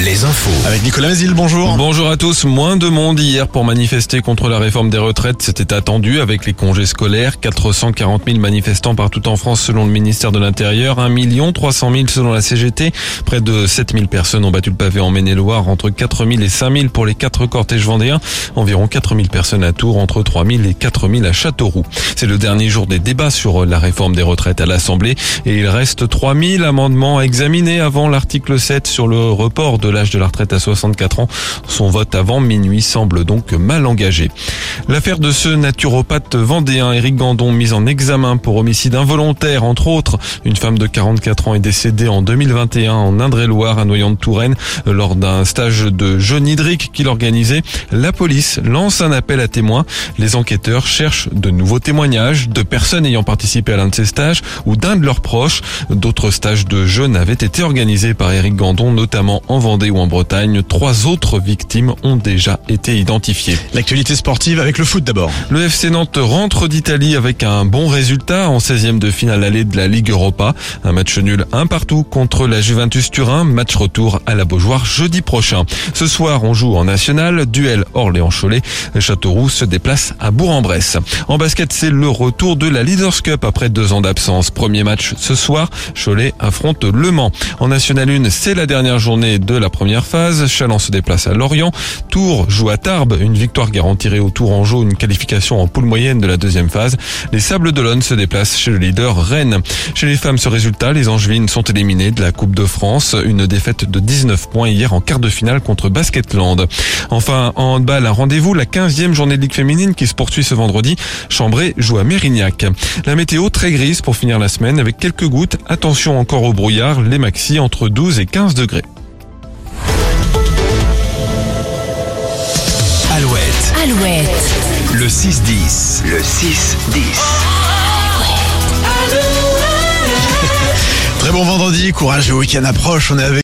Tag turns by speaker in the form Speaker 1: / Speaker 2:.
Speaker 1: Les infos.
Speaker 2: Avec Nicolas Mézil, bonjour.
Speaker 3: Bonjour à tous. Moins de monde hier pour manifester contre la réforme des retraites. C'était attendu avec les congés scolaires. 440 000 manifestants partout en France selon le ministère de l'Intérieur. 1 300 000 selon la CGT. Près de 7 000 personnes ont battu le pavé en Maine-et-Loire. Entre 4 000 et 5 000 pour les quatre cortèges vendéens. Environ 4 000 personnes à Tours. Entre 3 000 et 4 000 à Châteauroux. C'est le dernier jour des débats sur la réforme des retraites à l'Assemblée. Et il reste 3 000 amendements à examiner avant l'article 7 sur le report de l'âge de la retraite à 64 ans. Son vote avant minuit semble donc mal engagé. L'affaire de ce naturopathe vendéen Éric Gandon mis en examen pour homicide involontaire entre autres. Une femme de 44 ans est décédée en 2021 en Indre-et-Loire à Noyant de Touraine lors d'un stage de jeûne hydrique qu'il organisait. La police lance un appel à témoins. Les enquêteurs cherchent de nouveaux témoignages de personnes ayant participé à l'un de ces stages ou d'un de leurs proches. D'autres stages de jeûne avaient été organisés par Éric Gandon, notamment en Vendée ou en Bretagne. Trois autres victimes ont déjà été identifiées.
Speaker 2: L'actualité sportive avec le foot d'abord.
Speaker 3: Le FC Nantes rentre d'Italie avec un bon résultat en 16e de finale allée de la Ligue Europa. Un match nul un partout contre la Juventus Turin. Match retour à la Beaujoire jeudi prochain. Ce soir, on joue en national. Duel Orléans-Cholet. Châteauroux se déplace à Bourg-en-Bresse. En basket, c'est le retour de la Leaders Cup après deux ans d'absence. Premier match ce soir. Cholet affronte Le Mans. En National 1, c'est la dernière journée de la première phase. Chaland se déplace à Lorient. Tours joue à Tarbes. Une victoire garantirait au Tourangeau une qualification en poule moyenne de la deuxième phase. Les Sables d'Olonne se déplacent chez le leader Rennes. Chez les femmes, ce résultat, les Angevines sont éliminées de la Coupe de France. Une défaite de 19 points hier en quart de finale contre Basketland. Enfin, en handball, un rendez-vous, la 15e journée de Ligue féminine qui se poursuit ce vendredi. Chambray joue à Mérignac. La météo très grise pour finir la semaine avec quelques gouttes. Attention encore au brouillard, les maxi entre 12 et 15 degrés.
Speaker 1: 6-10. Le 6-10.
Speaker 2: Très bon vendredi, courage, le week-end approche. On est avec